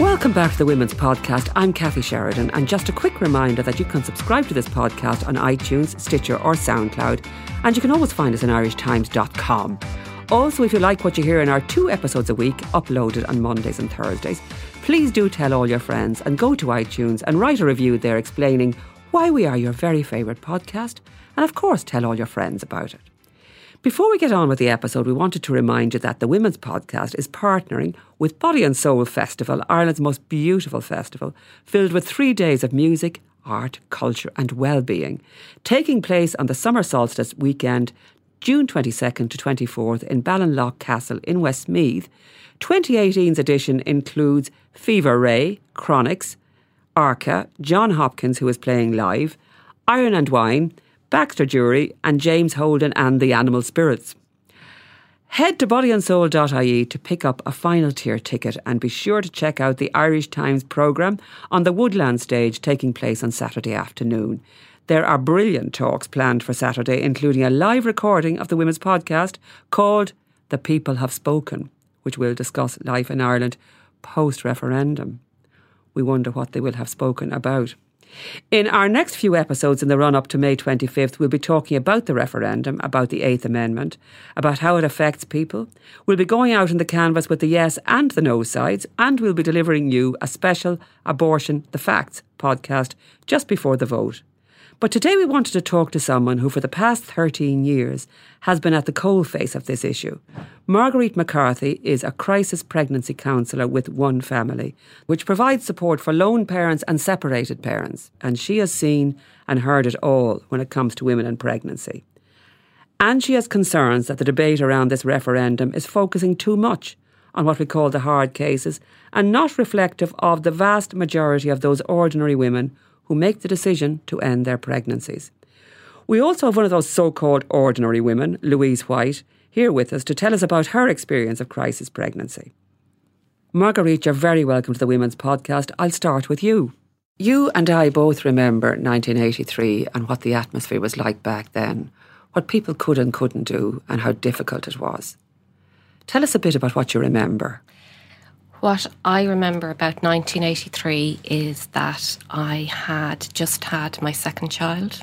Welcome back to the Women's Podcast. I'm Kathy Sheridan, and just a quick reminder that you can subscribe to this podcast on iTunes, Stitcher, or SoundCloud, and you can always find us on irishtimes.com. Also, if you like what you hear in our two episodes a week, uploaded on Mondays and Thursdays, please do tell all your friends and go to iTunes and write a review there explaining why we are your very favourite podcast, and of course, tell all your friends about it. Before we get on with the episode, we wanted to remind you that the Women's Podcast is partnering with Body and Soul Festival, Ireland's most beautiful festival, filled with three days of music, art, culture, and well-being, taking place on the summer solstice weekend, June 22nd to 24th in Ballinlough Castle in Westmeath. 2018's edition includes Fever Ray, Chronixx, Arca, Jon Hopkins, who is playing live, Iron and Wine, Baxter Dury, and James Holden and the Animal Spirits. Head to bodyandsoul.ie to pick up a final tier ticket and be sure to check out the Irish Times programme on the Woodland stage taking place on Saturday afternoon. There are brilliant talks planned for Saturday, including a live recording of the Women's Podcast called The People Have Spoken, which will discuss life in Ireland post referendum. We wonder what they will have spoken about. In our next few episodes in the run up to May 25th, we'll be talking about the referendum, about the Eighth Amendment, about how it affects people. We'll be going out in the canvass with the yes and the no sides, and we'll be delivering you a special Abortion the Facts podcast just before the vote. But today we wanted to talk to someone who, for the past 13 years, has been at the coalface of this issue. Marguerite McCarthy is a crisis pregnancy counsellor with One Family, which provides support for lone parents and separated parents. And she has seen and heard it all when it comes to women and pregnancy. And she has concerns that the debate around this referendum is focusing too much on what we call the hard cases and not reflective of the vast majority of those ordinary women who make the decision to end their pregnancies. We also have one of those so called ordinary women, Louise White, here with us to tell us about her experience of crisis pregnancy. Marguerite, you're very welcome to the Women's Podcast. I'll start with you. You and I both remember 1983 and what the atmosphere was like back then, what people could and couldn't do, and how difficult it was. Tell us a bit about what you remember. What I remember about 1983 is that I had just had my second child,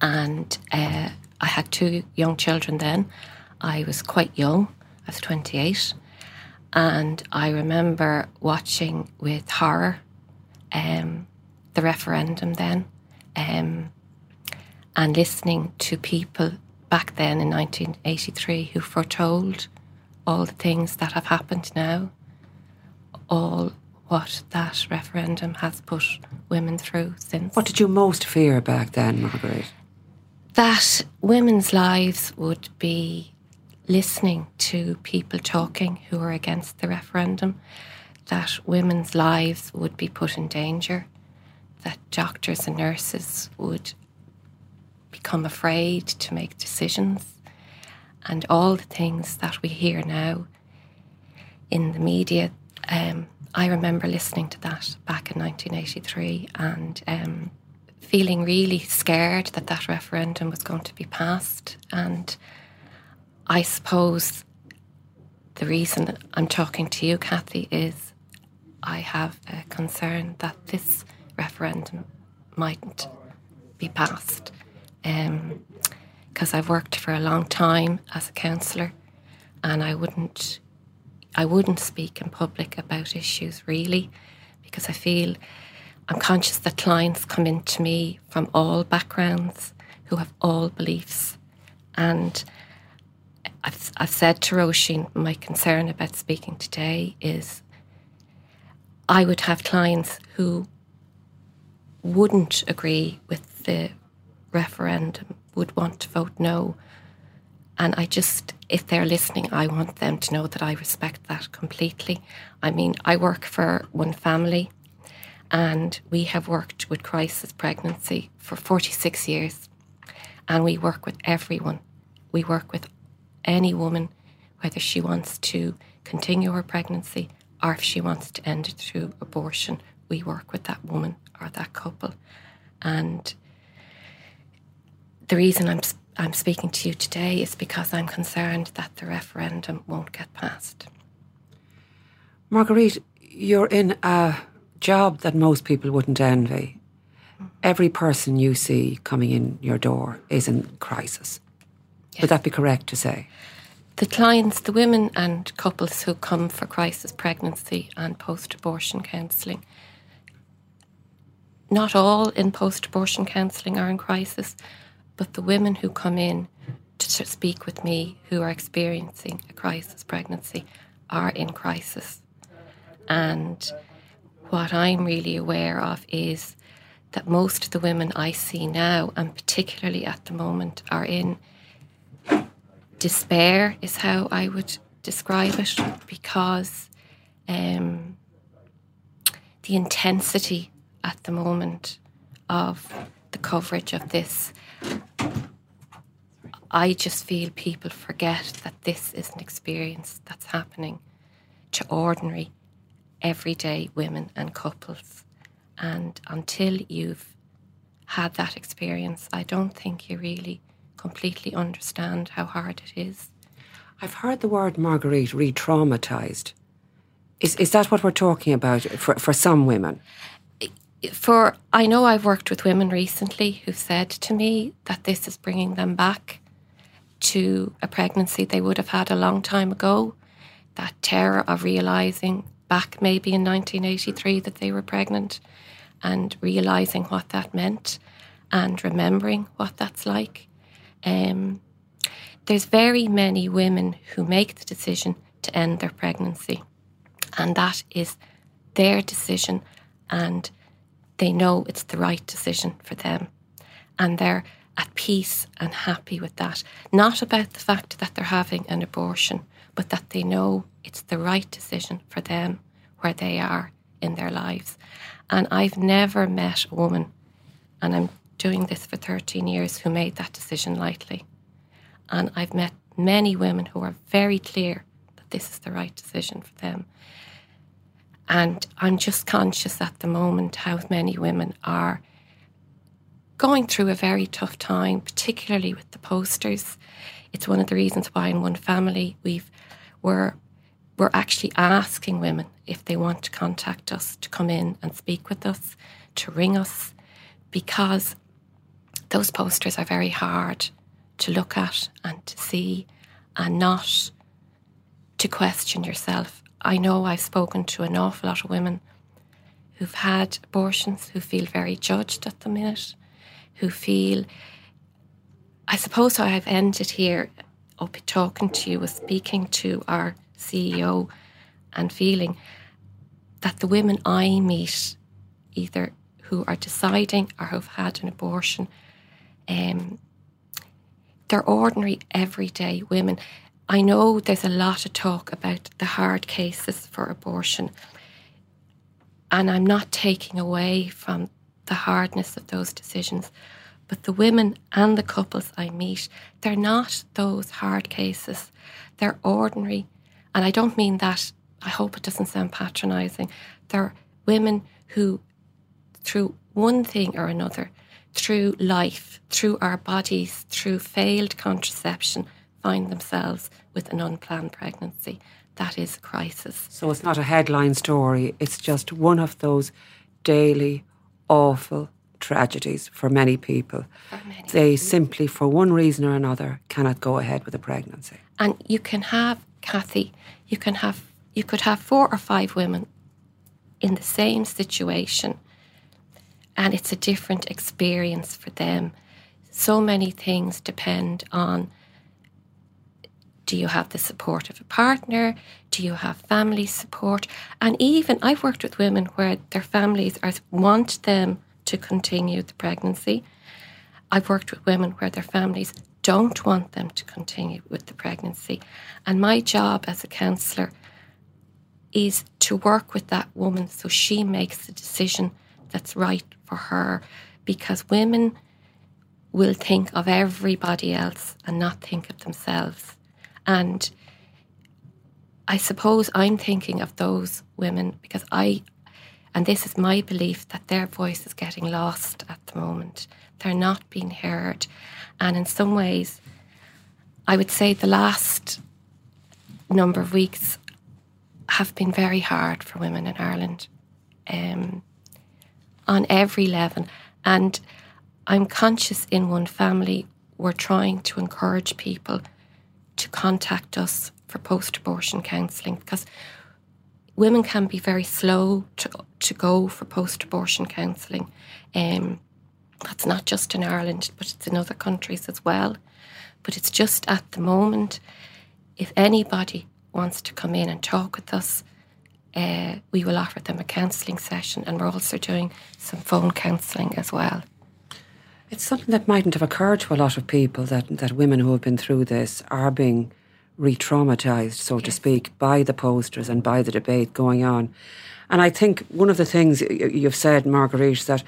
and uh, I had two young children then. I was quite young, I was 28, and I remember watching with horror um, the referendum then um, and listening to people back then in 1983 who foretold all the things that have happened now, all what that referendum has put women through since. What did you most fear back then, Margaret? That women's lives would be listening to people talking who are against the referendum, that women's lives would be put in danger, that doctors and nurses would become afraid to make decisions and all the things that we hear now in the media. Um, I remember listening to that back in 1983 and um, feeling really scared that that referendum was going to be passed. And I suppose the reason I'm talking to you, Kathy, is I have a concern that this referendum mightn't be passed. Um, because I've worked for a long time as a counsellor, and I wouldn't, I wouldn't speak in public about issues really, because I feel I'm conscious that clients come into me from all backgrounds who have all beliefs, and I've, I've said to Roisin, my concern about speaking today is I would have clients who wouldn't agree with the referendum would want to vote no. And I just, if they're listening, I want them to know that I respect that completely. I mean, I work for one family and we have worked with crisis pregnancy for 46 years. And we work with everyone. We work with any woman, whether she wants to continue her pregnancy or if she wants to end it through abortion. We work with that woman or that couple. And the reason I'm I'm speaking to you today is because I'm concerned that the referendum won't get passed. Marguerite, you're in a job that most people wouldn't envy. Every person you see coming in your door is in crisis. Would that be correct to say? The clients, the women and couples who come for crisis pregnancy and post abortion counselling, not all in post abortion counselling are in crisis, but the women who come in to speak with me who are experiencing a crisis pregnancy are in crisis. And what I'm really aware of is that most of the women I see now, and particularly at the moment, are in despair, is how I would describe it, because um, the intensity at the moment of the coverage of this I just feel people forget that this is an experience that's happening to ordinary, everyday women and couples. And until you've had that experience, I don't think you really completely understand how hard it is. I've heard the word Marguerite re traumatized. Is, is that what we're talking about for, for some women? For I know I've worked with women recently who've said to me that this is bringing them back to a pregnancy they would have had a long time ago. That terror of realizing back maybe in 1983 that they were pregnant and realizing what that meant and remembering what that's like. Um, there's very many women who make the decision to end their pregnancy, and that is their decision, and they know it's the right decision for them. And they're at peace and happy with that. Not about the fact that they're having an abortion, but that they know it's the right decision for them where they are in their lives. And I've never met a woman, and I'm doing this for 13 years, who made that decision lightly. And I've met many women who are very clear that this is the right decision for them. And I'm just conscious at the moment how many women are going through a very tough time, particularly with the posters. It's one of the reasons why in one family we've we're we're actually asking women if they want to contact us to come in and speak with us, to ring us, because those posters are very hard to look at and to see and not to question yourself. I know I've spoken to an awful lot of women who've had abortions who feel very judged at the minute who feel, I suppose how I've ended here up talking to you was speaking to our CEO and feeling that the women I meet, either who are deciding or who've had an abortion, um, they're ordinary, everyday women. I know there's a lot of talk about the hard cases for abortion, and I'm not taking away from the hardness of those decisions. But the women and the couples I meet, they're not those hard cases. They're ordinary. And I don't mean that, I hope it doesn't sound patronising. They're women who, through one thing or another, through life, through our bodies, through failed contraception, find themselves with an unplanned pregnancy. That is a crisis. So it's not a headline story, it's just one of those daily awful tragedies for many people. For many. They simply, for one reason or another, cannot go ahead with a pregnancy. And you can have, Kathy, you can have, you could have four or five women in the same situation, and it's a different experience for them. So many things depend on do you have the support of a partner? Do you have family support? And even I've worked with women where their families are, want them to continue the pregnancy. I've worked with women where their families don't want them to continue with the pregnancy. And my job as a counsellor is to work with that woman so she makes the decision that's right for her because women will think of everybody else and not think of themselves. And I suppose I'm thinking of those women because I, and this is my belief, that their voice is getting lost at the moment. They're not being heard. And in some ways, I would say the last number of weeks have been very hard for women in Ireland um, on every level. And I'm conscious in one family, we're trying to encourage people to contact us for post abortion counselling because women can be very slow to, to go for post abortion counselling. Um, that's not just in Ireland, but it's in other countries as well. But it's just at the moment, if anybody wants to come in and talk with us, uh, we will offer them a counselling session, and we're also doing some phone counselling as well. It's something that mightn't have occurred to a lot of people that, that women who have been through this are being re traumatized, so yes. to speak, by the posters and by the debate going on. And I think one of the things you've said, Marguerite, that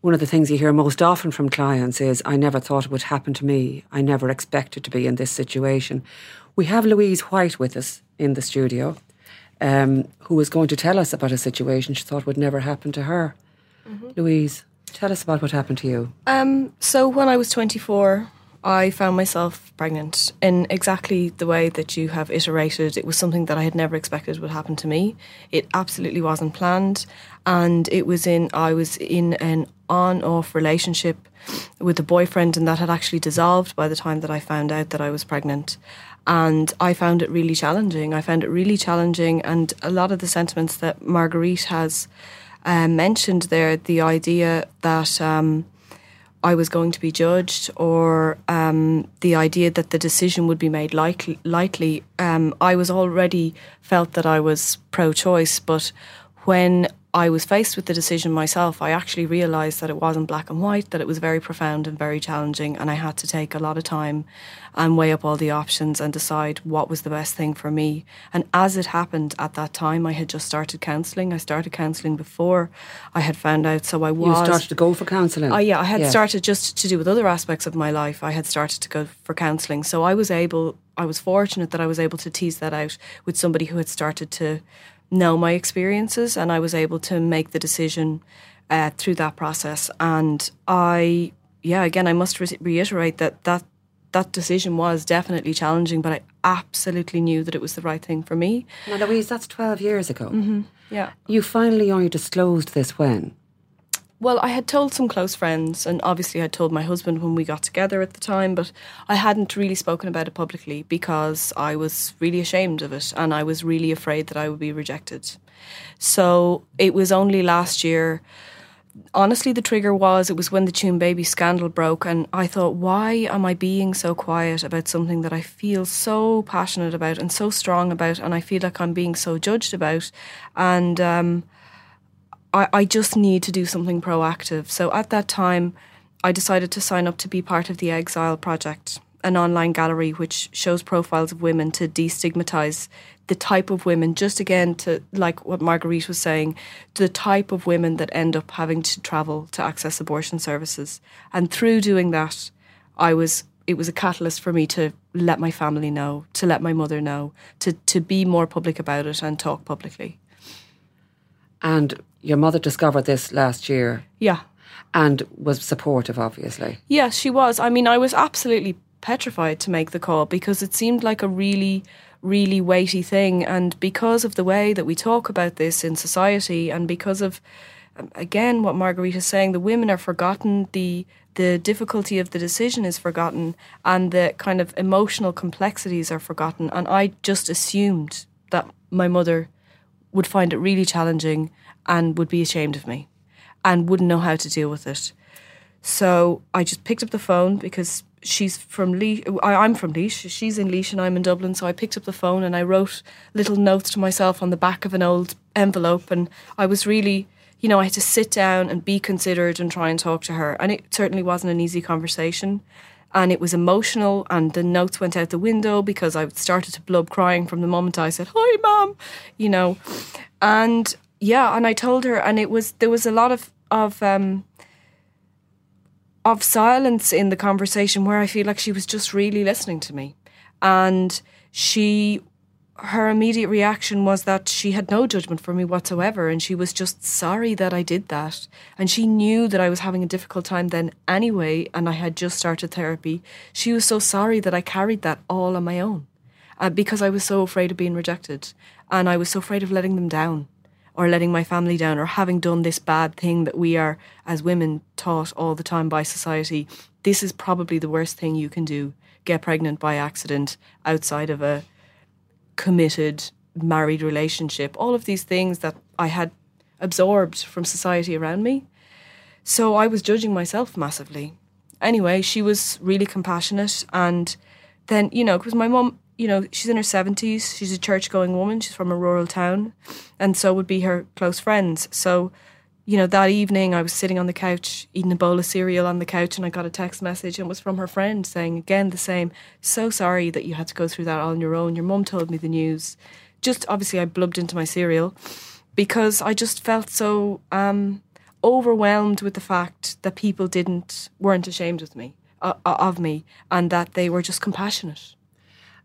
one of the things you hear most often from clients is, I never thought it would happen to me. I never expected to be in this situation. We have Louise White with us in the studio, um, who is going to tell us about a situation she thought would never happen to her. Mm-hmm. Louise. Tell us about what happened to you. Um, so when I was 24, I found myself pregnant in exactly the way that you have iterated. It was something that I had never expected would happen to me. It absolutely wasn't planned, and it was in I was in an on-off relationship with a boyfriend, and that had actually dissolved by the time that I found out that I was pregnant. And I found it really challenging. I found it really challenging, and a lot of the sentiments that Marguerite has um, mentioned there the idea that um, I was going to be judged, or um, the idea that the decision would be made lightly. lightly. Um, I was already felt that I was pro-choice, but when I was faced with the decision myself, I actually realised that it wasn't black and white, that it was very profound and very challenging, and I had to take a lot of time and weigh up all the options and decide what was the best thing for me. And as it happened at that time, I had just started counselling. I started counselling before I had found out, so I was. You started to go for counselling? Uh, yeah, I had yeah. started just to do with other aspects of my life. I had started to go for counselling. So I was able, I was fortunate that I was able to tease that out with somebody who had started to know my experiences and I was able to make the decision uh, through that process. And I, yeah, again, I must re- reiterate that that that decision was definitely challenging, but I absolutely knew that it was the right thing for me. Now, Louise, that's 12 years ago. Mm-hmm. Yeah. You finally only disclosed this when? Well, I had told some close friends, and obviously I told my husband when we got together at the time, but I hadn't really spoken about it publicly because I was really ashamed of it and I was really afraid that I would be rejected. So it was only last year. Honestly, the trigger was it was when the Tuam Baby scandal broke, and I thought, why am I being so quiet about something that I feel so passionate about and so strong about, and I feel like I'm being so judged about? And, um, I, I just need to do something proactive. So at that time, I decided to sign up to be part of the X-ile Project, an online gallery which shows profiles of women to destigmatize the type of women, just again to like what Marguerite was saying, the type of women that end up having to travel to access abortion services. And through doing that, I was it was a catalyst for me to let my family know, to let my mother know, to to be more public about it and talk publicly. And your mother discovered this last year. Yeah. And was supportive, obviously. Yes, she was. I mean, I was absolutely petrified to make the call because it seemed like a really, really weighty thing. And because of the way that we talk about this in society, and because of, um, again, what Marguerite is saying, the women are forgotten, the the difficulty of the decision is forgotten, and the kind of emotional complexities are forgotten. And I just assumed that my mother would find it really challenging and would be ashamed of me and wouldn't know how to deal with it. So I just picked up the phone because she's from Laois. I'm from Laois. She's in Laois and I'm in Dublin. So I picked up the phone and I wrote little notes to myself on the back of an old envelope. And I was really you know, I had to sit down and be considered and try and talk to her. And it certainly wasn't an easy conversation. And it was emotional, and the notes went out the window because I started to blub crying from the moment I said, Hi, mom, you know. And yeah, and I told her, and it was, there was a lot of, of, um, of silence in the conversation where I feel like she was just really listening to me. And she her immediate reaction was that she had no judgment for me whatsoever and she was just sorry that I did that. And she knew that I was having a difficult time then anyway and I had just started therapy. She was so sorry that I carried that all on my own uh, because I was so afraid of being rejected and I was so afraid of letting them down or letting my family down or having done this bad thing that we are as women taught all the time by society. This is probably the worst thing you can do. Get pregnant by accident outside of a committed married relationship, all of these things that I had absorbed from society around me. So I was judging myself massively. Anyway, she was really compassionate. And then, you know, because my mum, you know, she's in her 70s, she's a church going woman, she's from a rural town, and so would be her close friends. So you know, that evening I was sitting on the couch eating a bowl of cereal on the couch and I got a text message and it was from her friend saying again the same, so sorry that you had to go through that all on your own. Your mum told me the news. Just obviously I blubbed into my cereal because I just felt so um, overwhelmed with the fact that people didn't weren't ashamed of me uh, of me and that they were just compassionate.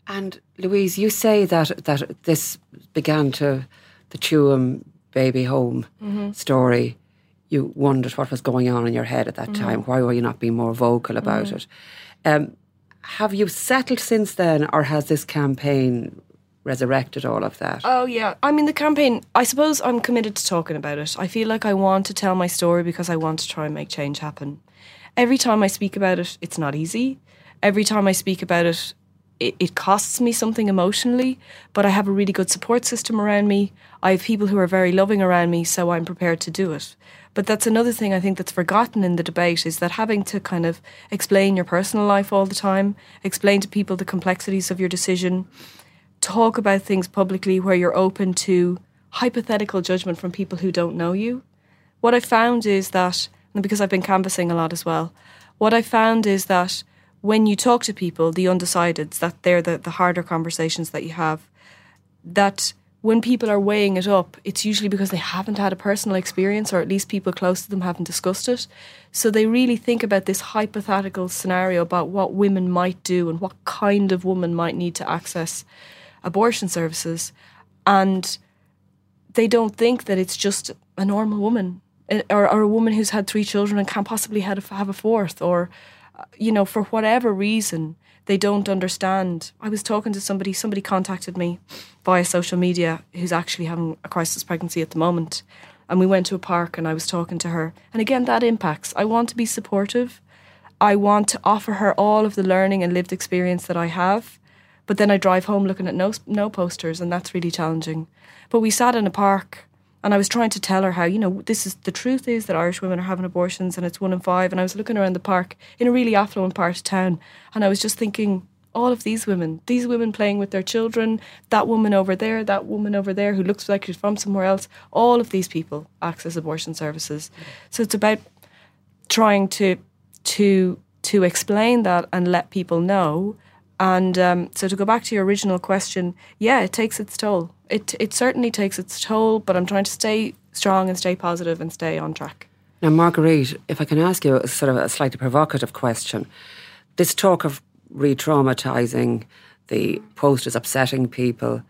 And Louise, you say that that this began to the Tuam baby home mm-hmm. story, you wondered what was going on in your head at that mm-hmm. time. Why were you not being more vocal about mm-hmm. it? Um, have you settled since then, or has this campaign resurrected all of that? Oh, yeah. I mean, the campaign, I suppose I'm committed to talking about it. I feel like I want to tell my story because I want to try and make change happen. Every time I speak about it, it's not easy. Every time I speak about it, it, it costs me something emotionally, but I have a really good support system around me. I have people who are very loving around me, so I'm prepared to do it. But that's another thing I think that's forgotten in the debate is that having to kind of explain your personal life all the time, explain to people the complexities of your decision, talk about things publicly where you're open to hypothetical judgment from people who don't know you. What I found is that, and because I've been canvassing a lot as well, what I found is that when you talk to people, the undecideds, that they're the, the harder conversations that you have, that when people are weighing it up, it's usually because they haven't had a personal experience, or at least people close to them haven't discussed it. So they really think about this hypothetical scenario about what women might do and what kind of woman might need to access abortion services. And they don't think that it's just a normal woman eh, or, or a woman who's had three children and can't possibly have a fourth, or you know, for whatever reason, they don't understand. I was talking to somebody, somebody contacted me via social media who's actually having a crisis pregnancy at the moment. And we went to a park and I was talking to her. And again, that impacts. I want to be supportive. I want to offer her all of the learning and lived experience that I have. But then I drive home looking at no, no posters, and that's really challenging. But we sat in a park and I was trying to tell her how, you know, this is the truth is that Irish women are having abortions and it's one in five. And I was looking around the park in a really affluent part of town and I was just thinking, all of these women, these women playing with their children, that woman over there, that woman over there who looks like she's from somewhere else, all of these people access abortion services. So it's about trying to to to explain that and let people know. And um, so to go back to your original question, yeah, it takes its toll it it certainly takes its toll, but I'm trying to stay strong and stay positive and stay on track. Now, Marguerite, if I can ask you a sort of a slightly provocative question, this talk of re-traumatizing the post is upsetting people.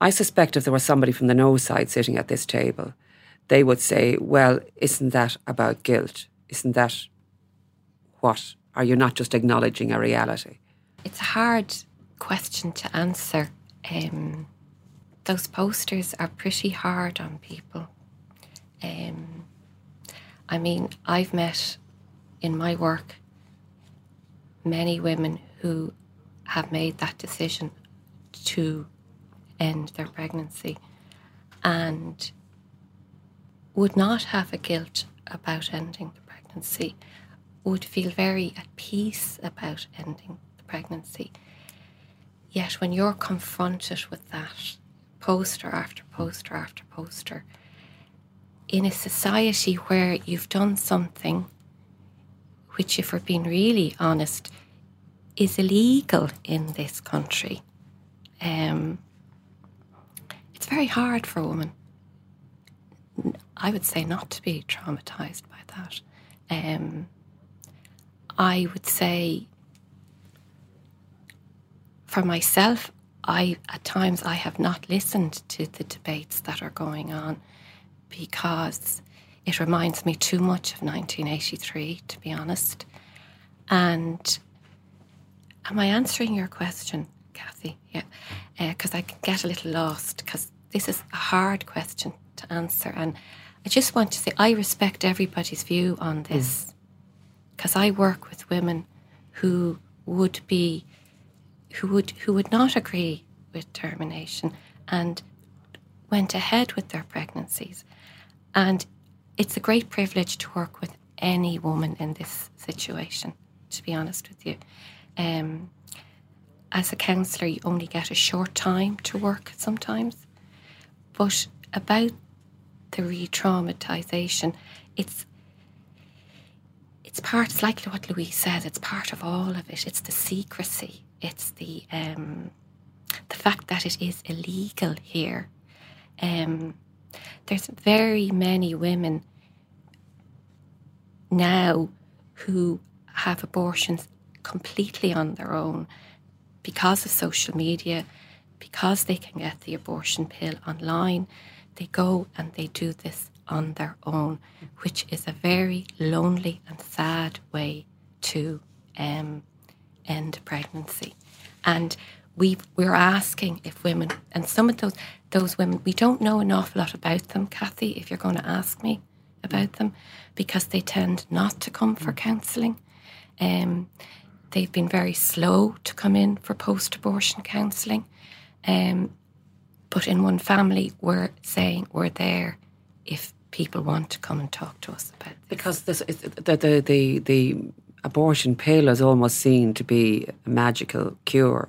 I suspect if there was somebody from the no side sitting at this table, they would say, "Well, isn't that about guilt? Isn't that what? Are you not just acknowledging a reality?" It's a hard question to answer. Um, those posters are pretty hard on people. Um, I mean, I've met in my work many women who have made that decision to end their pregnancy and would not have a guilt about ending the pregnancy, would feel very at peace about ending pregnancy. Yet when you're confronted with that, poster after poster after poster, in a society where you've done something which, if we're being really honest, is illegal in this country, um, it's very hard for a woman. I would say not to be traumatized by that. Um, I would say for myself, I at times I have not listened to the debates that are going on because it reminds me too much of 1983, to be honest. And am I answering your question, Kathy? Yeah, because uh, I can get a little lost because this is a hard question to answer, and I just want to say I respect everybody's view on this because mm. I work with women who would be who would who would not agree with termination and went ahead with their pregnancies. And it's a great privilege to work with any woman in this situation, to be honest with you. Um, as a counsellor, you only get a short time to work sometimes. But about the re traumatisation, it's it's part, it's like what Louise said, it's part of all of it. It's the secrecy, it's the um, the fact that it is illegal here. Um, there's very many women now who have abortions completely on their own because of social media, because they can get the abortion pill online. They go and they do this on their own, which is a very lonely and sad way to um, end pregnancy. And we we're asking if women and some of those those women we don't know an awful lot about them, Kathy. If you're going to ask me about them, because they tend not to come for counselling. Um, they've been very slow to come in for post-abortion counselling. Um, but in one family, we're saying we're there if people want to come and talk to us about this. Because this, the, the, the, the abortion pill is almost seen to be a magical cure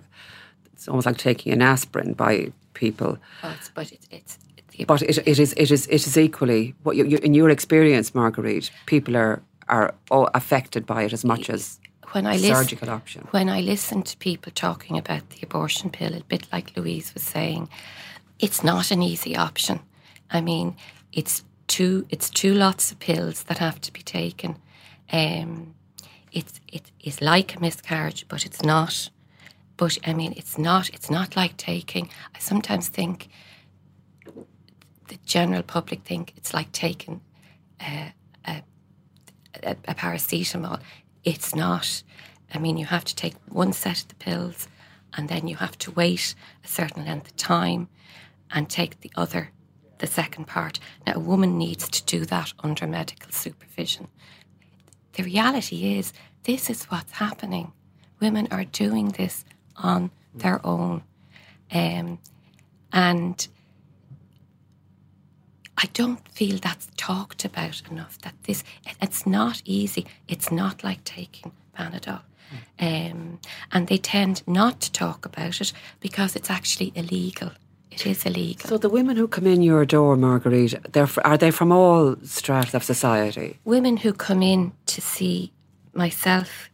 it's almost like taking an aspirin by people. Oh, it's, but it's, it's but it, it is it is it is equally what you, you, in your experience, Marguerite. People are are affected by it as much as when I surgical listen, option. When I listen to people talking about the abortion pill, a bit like Louise was saying, it's not an easy option. I mean, it's two it's two lots of pills that have to be taken. Um, it's it is like a miscarriage, but it's not. But I mean, it's not. It's not like taking. I sometimes think the general public think it's like taking a, a, a, a paracetamol. It's not. I mean, you have to take one set of the pills, and then you have to wait a certain length of time, and take the other, the second part. Now, a woman needs to do that under medical supervision. The reality is, this is what's happening. Women are doing this on their own. Um, and I don't feel that's talked about enough. That this, it's not easy. It's not like taking Panadol. Um, and they tend not to talk about it because it's actually illegal. It is illegal. So the women who come in your door, Marguerite, they're, are they from all strata of society? Women who come in to see myself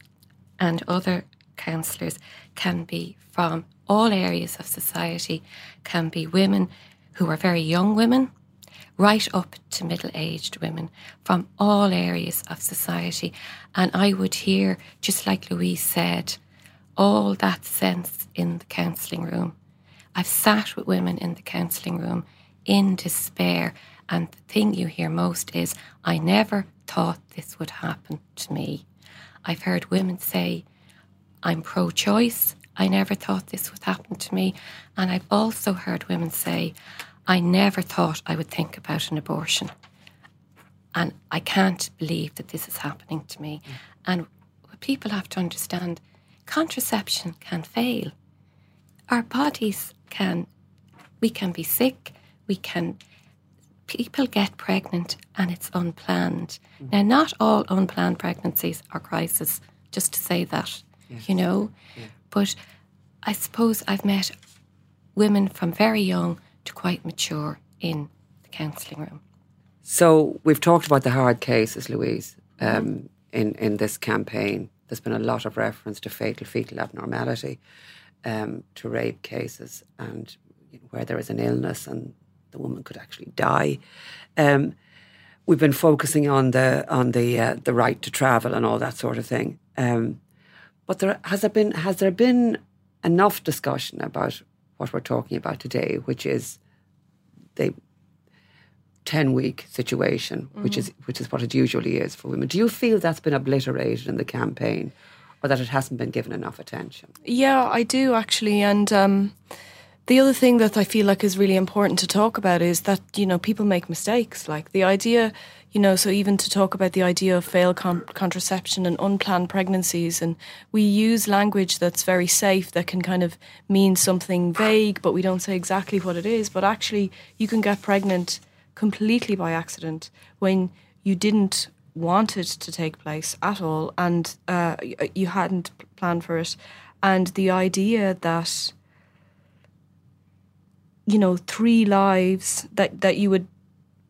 and other counsellors can be from all areas of society, can be women who are very young women, right up to middle aged women from all areas of society. And I would hear, just like Louise said, all that sense in the counselling room. I've sat with women in the counselling room in despair, and the thing you hear most is, I never thought this would happen to me. I've heard women say, I'm pro choice. I never thought this would happen to me. And I've also heard women say, I never thought I would think about an abortion. And I can't believe that this is happening to me. Mm. And what people have to understand contraception can fail. Our bodies can, we can be sick, we can, people get pregnant and it's unplanned. Mm. Now, not all unplanned pregnancies are crisis, just to say that yes. you know. Yeah. But I suppose I've met women from very young to quite mature in the counselling room. So we've talked about the hard cases, Louise, um, in in this campaign. There's been a lot of reference to fatal fetal abnormality, um, to rape cases, and where there is an illness and the woman could actually die. Um, we've been focusing on the on the uh, the right to travel and all that sort of thing. Um, but there has there been has there been enough discussion about what we're talking about today, which is the ten week situation, mm-hmm. which is which is what it usually is for women. Do you feel that's been obliterated in the campaign, or that it hasn't been given enough attention? Yeah, I do actually, and. Um, the other thing that I feel like is really important to talk about is that, you know, people make mistakes. Like the idea, you know, so even to talk about the idea of failed con- contraception and unplanned pregnancies, and we use language that's very safe that can kind of mean something vague, but we don't say exactly what it is. But actually, you can get pregnant completely by accident when you didn't want it to take place at all and uh, you hadn't planned for it. And the idea that you know three lives that that you would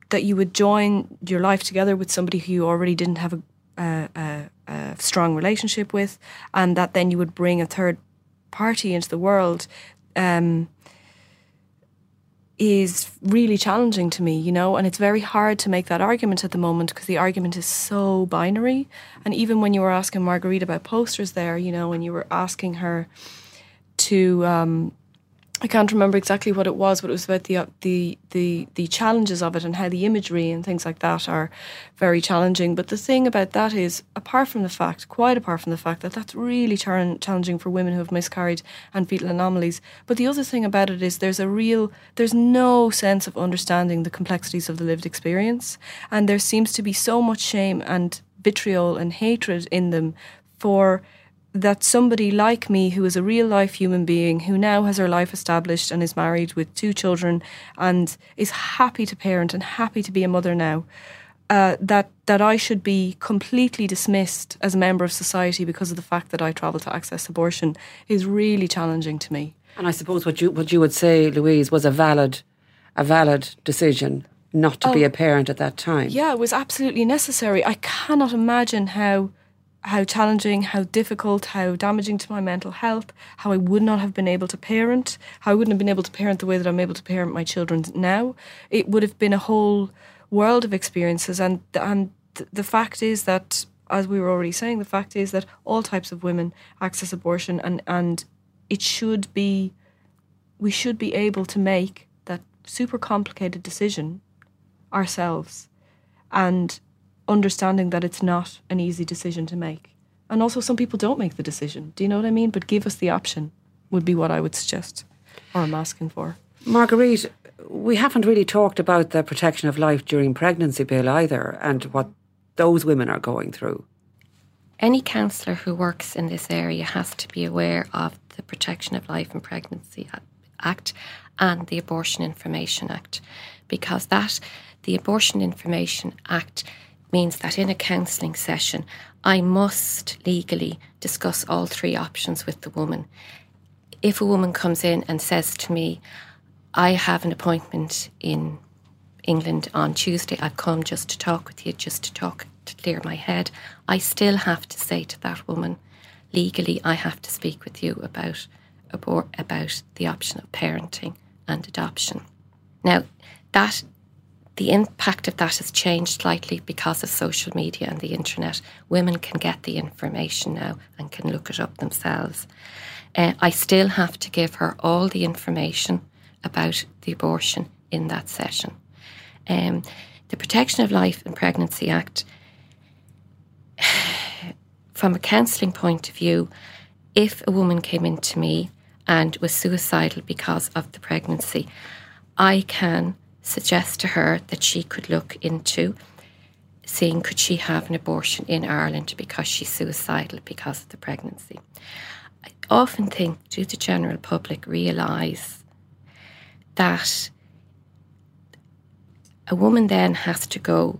that you would join your life together with somebody who you already didn't have a, a, a, strong relationship with, and that then you would bring a third party into the world. Um, is really challenging to me, you know, and it's very hard to make that argument at the moment because the argument is so binary. And even when you were asking Marguerite about posters there, you know, when you were asking her to um, I can't remember exactly what it was, but it was about the uh, the the the challenges of it and how the imagery and things like that are very challenging. But the thing about that is, apart from the fact, quite apart from the fact that that's really challenging for women who have miscarried and fetal anomalies. But the other thing about it is, there's a real, there's no sense of understanding the complexities of the lived experience, and there seems to be so much shame and vitriol and hatred in them for that somebody like me, who is a real life human being, who now has her life established and is married with two children and is happy to parent and happy to be a mother now, uh, that that I should be completely dismissed as a member of society because of the fact that I travel to access abortion is really challenging to me. And I suppose what you what you would say, Louise, was a valid a valid decision not to oh, be a parent at that time. Yeah, it was absolutely necessary. I cannot imagine how how challenging, how difficult, how damaging to my mental health, how I would not have been able to parent, how I wouldn't have been able to parent the way that I'm able to parent my children now. It would have been a whole world of experiences, and and the fact is that, as we were already saying, the fact is that all types of women access abortion, and and it should be, we should be able to make that super complicated decision ourselves, and understanding that it's not an easy decision to make. And also, some people don't make the decision. Do you know what I mean? But give us the option, would be what I would suggest or I'm asking for. Marguerite, we haven't really talked about the protection of life during pregnancy bill either and what those women are going through. Any counsellor who works in this area has to be aware of the Protection of Life and Pregnancy Act and the Abortion Information Act because that the Abortion Information Act means that in a counselling session, I must legally discuss all three options with the woman. If a woman comes in and says to me, I have an appointment in England on Tuesday, I've come just to talk with you, just to talk to clear my head, I still have to say to that woman, legally, I have to speak with you about about the option of parenting and adoption. Now, that the impact of that has changed slightly because of social media and the internet. Women can get the information now and can look it up themselves. Uh, I still have to give her all the information about the abortion in that session. Um, the Protection of Life and Pregnancy Act, from a counselling point of view, if a woman came into me and was suicidal because of the pregnancy, I can suggest to her that she could look into seeing could she have an abortion in Ireland because she's suicidal because of the pregnancy. I often think, do the general public realise that a woman then has to go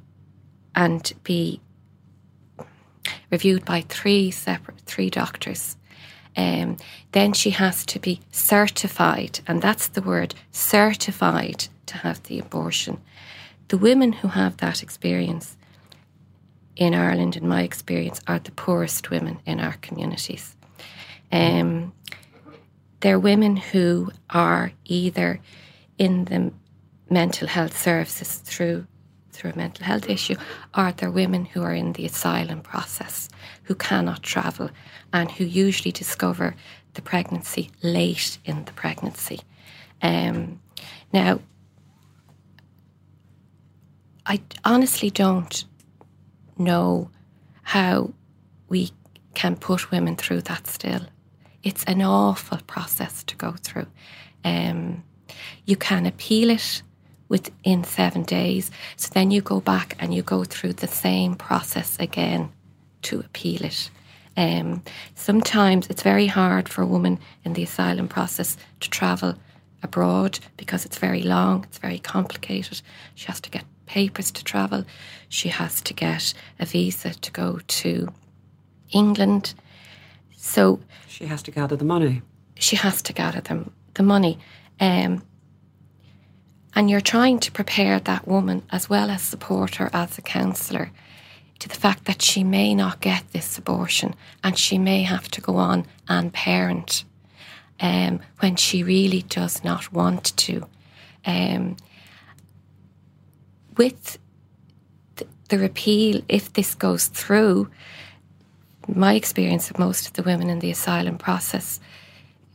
and be reviewed by three separate three doctors. Um, then she has to be certified, and that's the word certified to have the abortion. the women who have that experience in Ireland, in my experience, are the poorest women in our communities. Um, they're women who are either in the mental health services through through a mental health issue, or they're women who are in the asylum process who cannot travel and who usually discover the pregnancy late in the pregnancy. Um, now, I honestly don't know how we can put women through that still. It's an awful process to go through. Um, you can appeal it within seven days. So then you go back and you go through the same process again to appeal it. Um, sometimes it's very hard for a woman in the asylum process to travel abroad because it's very long, it's very complicated. She has to get papers to travel, she has to get a visa to go to England. So she has to gather the money. She has to gather the, the money. Um, and you're trying to prepare that woman as well as support her as a counsellor to the fact that she may not get this abortion and she may have to go on and parent um, when she really does not want to. Um, with the, repeal, if this goes through, my experience of most of the women in the asylum process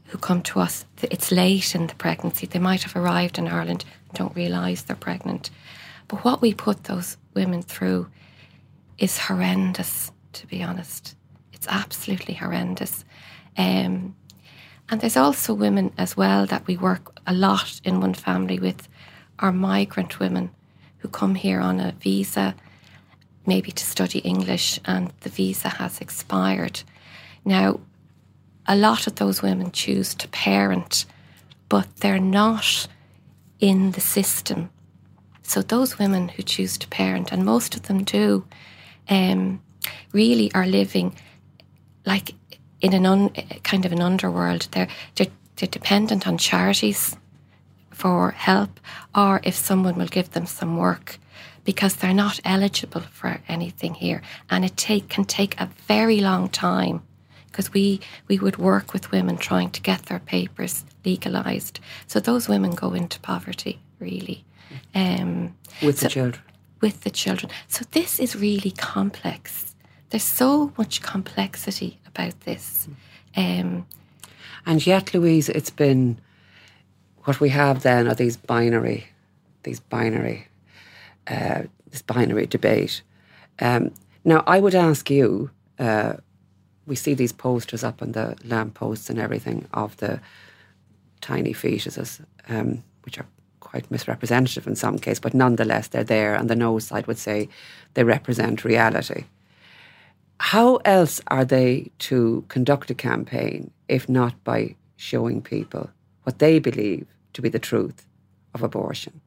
who come to us, it's late in the pregnancy. They might have arrived in Ireland, don't realise they're pregnant. But what we put those women through is horrendous, to be honest. It's absolutely horrendous. Um, and there's also women as well that we work a lot in one family with are migrant women who come here on a visa, maybe to study English, and the visa has expired. Now, a lot of those women choose to parent, but they're not in the system. So, those women who choose to parent, and most of them do, um, really are living like in an un, kind of an underworld. They're, they're, they're dependent on charities for help or if someone will give them some work because they're not eligible for anything here. And it take can take a very long time because we we would work with women trying to get their papers legalized. So those women go into poverty really. Um, with so, the children? With the children. So this is really complex. There's so much complexity about this. Um, and yet louise it's been what we have then are these binary, these binary, uh, this binary debate. Um, now, I would ask you. Uh, we see these posters up on the lampposts and everything of the tiny fetuses, um, which are quite misrepresentative in some cases, but nonetheless they're there. And the no side would say they represent reality. How else are they to conduct a campaign if not by showing people what they believe to be the truth of abortion?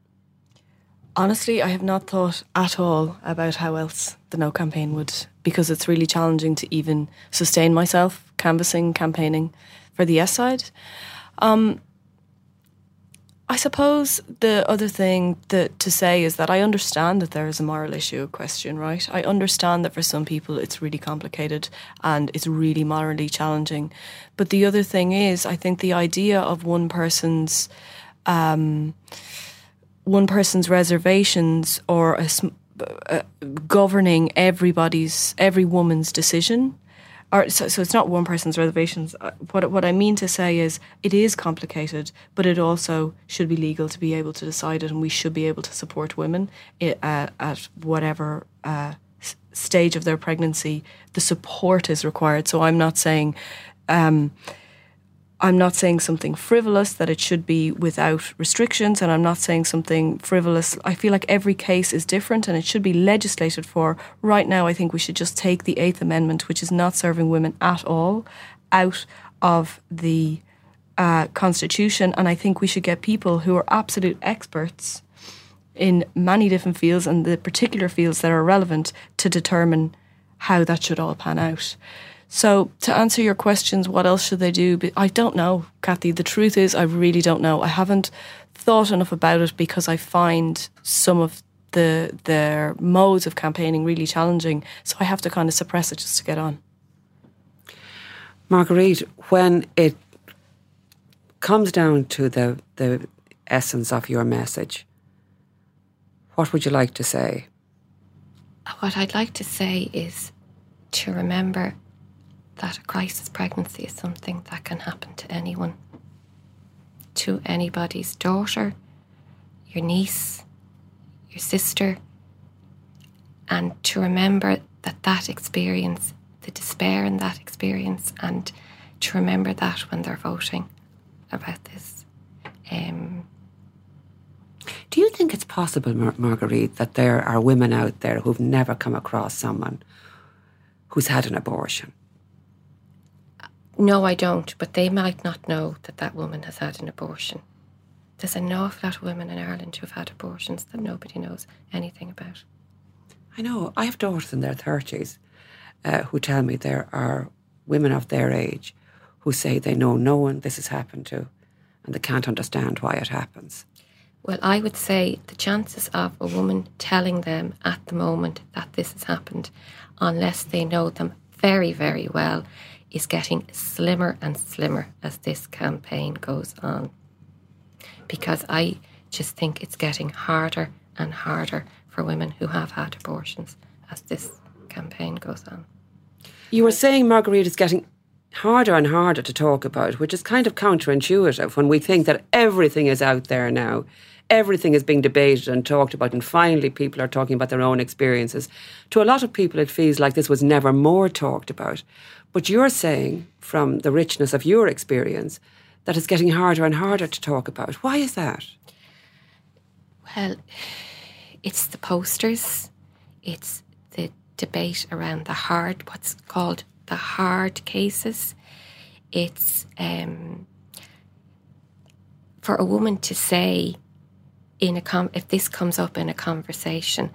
Honestly, I have not thought at all about how else the No campaign would, because it's really challenging to even sustain myself canvassing, campaigning for the Yes side. Um, I suppose the other thing that to say is that I understand that there is a moral issue question, right? I understand that for some people it's really complicated and it's really morally challenging. But the other thing is, I think the idea of one person's um, one person's reservations or a, uh, governing everybody's every woman's decision or so, so it's not one person's reservations. Uh, what what I mean to say is it is complicated, but it also should be legal to be able to decide it, and we should be able to support women at, uh, at whatever uh, stage of their pregnancy. The support is required. So I'm not saying. Um, I'm not saying something frivolous that it should be without restrictions, and I'm not saying something frivolous. I feel like every case is different and it should be legislated for. Right now, I think we should just take the Eighth Amendment, which is not serving women at all, out of the uh, Constitution. And I think we should get people who are absolute experts in many different fields and the particular fields that are relevant to determine how that should all pan out. So, to answer your questions, what else should they do? I don't know, Kathy. The truth is, I really don't know. I haven't thought enough about it because I find some of the their modes of campaigning really challenging. So I have to kind of suppress it just to get on. Marguerite, when it comes down to the the essence of your message, what would you like to say? What I'd like to say is to remember that a crisis pregnancy is something that can happen to anyone, to anybody's daughter, your niece, your sister, and to remember that that experience, the despair in that experience, and to remember that when they're voting about this. Um, Do you think it's possible, Mar- Marguerite, that there are women out there who've never come across someone who's had an abortion? No, I don't, but they might not know that that woman has had an abortion. There's an awful lot of women in Ireland who've had abortions that nobody knows anything about. I know. I have daughters in their 30s uh, who tell me there are women of their age who say they know no one this has happened to and they can't understand why it happens. Well, I would say the chances of a woman telling them at the moment that this has happened, unless they know them very, very well, is getting slimmer and slimmer as this campaign goes on. Because I just think it's getting harder and harder for women who have had abortions as this campaign goes on. You were saying, Marguerite, is getting harder and harder to talk about, which is kind of counterintuitive when we think that everything is out there now. Everything is being debated and talked about, and finally, people are talking about their own experiences. To a lot of people, it feels like this was never more talked about. But you're saying, from the richness of your experience, that it's getting harder and harder to talk about. Why is that? Well, it's the posters, it's the debate around the hard, what's called the hard cases. It's um, for a woman to say in a com- if this comes up in a conversation,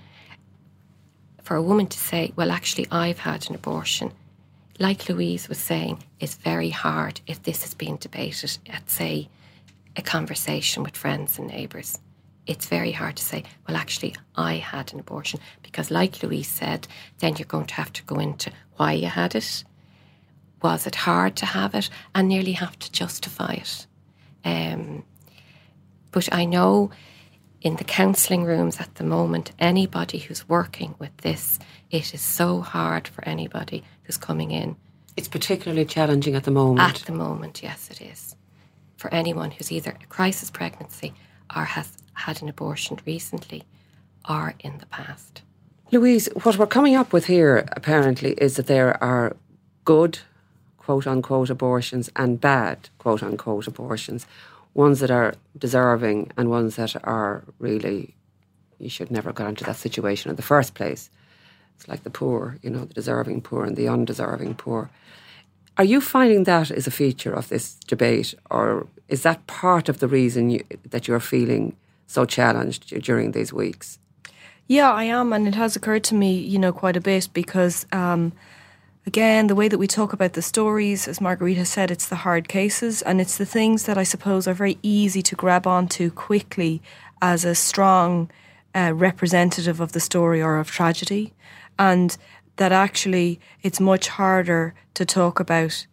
for a woman to say, "Well, actually, I've had an abortion," like Louise was saying, is very hard if this is being debated at, say, a conversation with friends and neighbours. It's very hard to say, well, actually, I had an abortion. Because, like Louise said, then you're going to have to go into why you had it. Was it hard to have it? And nearly have to justify it. Um, but I know in the counselling rooms at the moment, anybody who's working with this, it is so hard for anybody who's coming in. It's particularly challenging at the moment. At the moment, yes, it is. For anyone who's either a crisis pregnancy or has had an abortion recently or in the past. Louise, what we're coming up with here apparently is that there are good, quote unquote, abortions and bad, quote unquote, abortions. Ones that are deserving and ones that are really, you should never get into that situation in the first place. It's like the poor, you know, the deserving poor and the undeserving poor. Are you finding that is a feature of this debate, or is that part of the reason you, that you're feeling so challenged during these weeks? Yeah, I am, and it has occurred to me, you know, quite a bit because, um, again, the way that we talk about the stories, as Margarita said, it's the hard cases, and it's the things that I suppose are very easy to grab onto quickly as a strong uh, representative of the story or of tragedy, and that actually it's much harder to talk about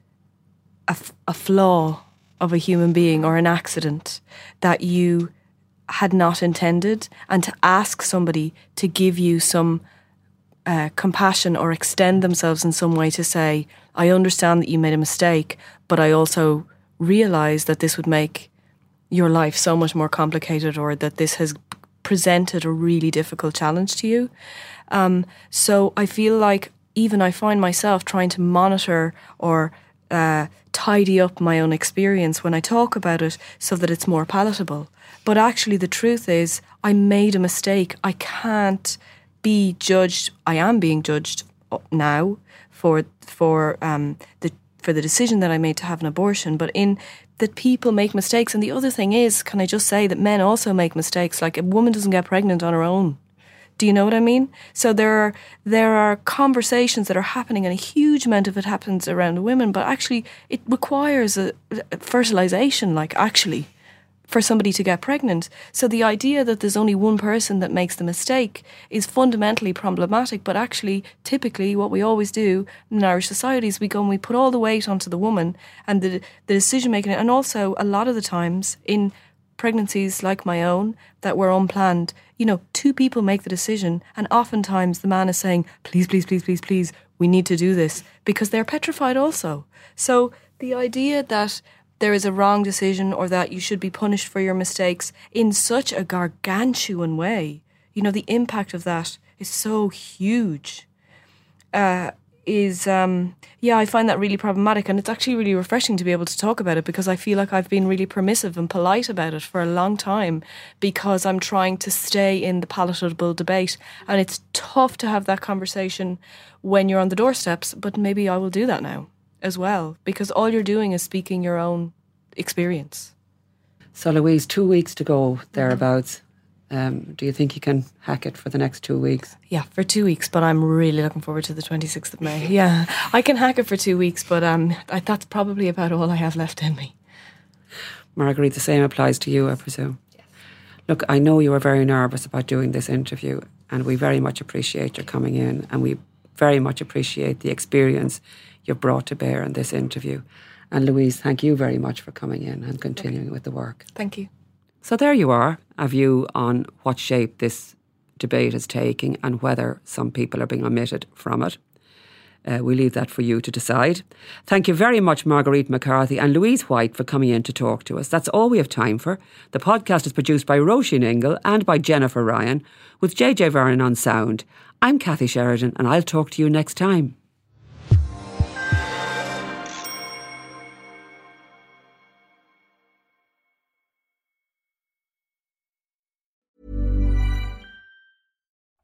a, flaw of a human being or an accident that you had not intended and to ask somebody to give you some uh, compassion or extend themselves in some way to say, I understand that you made a mistake, but I also realize that this would make your life so much more complicated or that this has presented a really difficult challenge to you. Um, so I feel like even I find myself trying to monitor or uh, tidy up my own experience when I talk about it so that it's more palatable. But actually, the truth is, I made a mistake. I can't be judged. I am being judged now for for um, the for the decision that I made to have an abortion. But in that people make mistakes, and the other thing is, can I just say that men also make mistakes? Like a woman doesn't get pregnant on her own. Do you know what I mean? So there are there are conversations that are happening, and a huge amount of it happens around women. But actually, it requires a, a fertilization. Like actually, for somebody to get pregnant. So the idea that there's only one person that makes the mistake is fundamentally problematic. But actually, typically, what we always do in Irish society is we go and we put all the weight onto the woman and the, the decision making. And also, a lot of the times in pregnancies like my own that were unplanned, you know, two people make the decision, and oftentimes the man is saying, please, please, please, please, please, we need to do this because they're petrified also. So the idea that there is a wrong decision or that you should be punished for your mistakes in such a gargantuan way, you know, the impact of that is so huge. Uh, is um, yeah, I find that really problematic, and it's actually really refreshing to be able to talk about it because I feel like I've been really permissive and polite about it for a long time because I'm trying to stay in the palatable debate, and it's tough to have that conversation when you're on the doorsteps. But maybe I will do that now as well because all you're doing is speaking your own experience. So, Louise, two weeks to go thereabouts. Um, do you think you can hack it for the next two weeks? Yeah, for two weeks, but I'm really looking forward to the 26th of May. Yeah, I can hack it for two weeks, but um, I, that's probably about all I have left in me. Marguerite, the same applies to you, I presume. Yes. Look, I know you were very nervous about doing this interview, and we very much appreciate your coming in, and we very much appreciate the experience you've brought to bear in this interview. And Louise, thank you very much for coming in and continuing okay. with the work. Thank you. So there you are, a view on what shape this debate is taking and whether some people are being omitted from it. Uh, we leave that for you to decide. Thank you very much, Marguerite McCarthy and Louise White, for coming in to talk to us. That's all we have time for. The podcast is produced by Roisin Ingle and by Jennifer Ryan, with JJ Vernon on sound. I'm Kathy Sheridan, and I'll talk to you next time.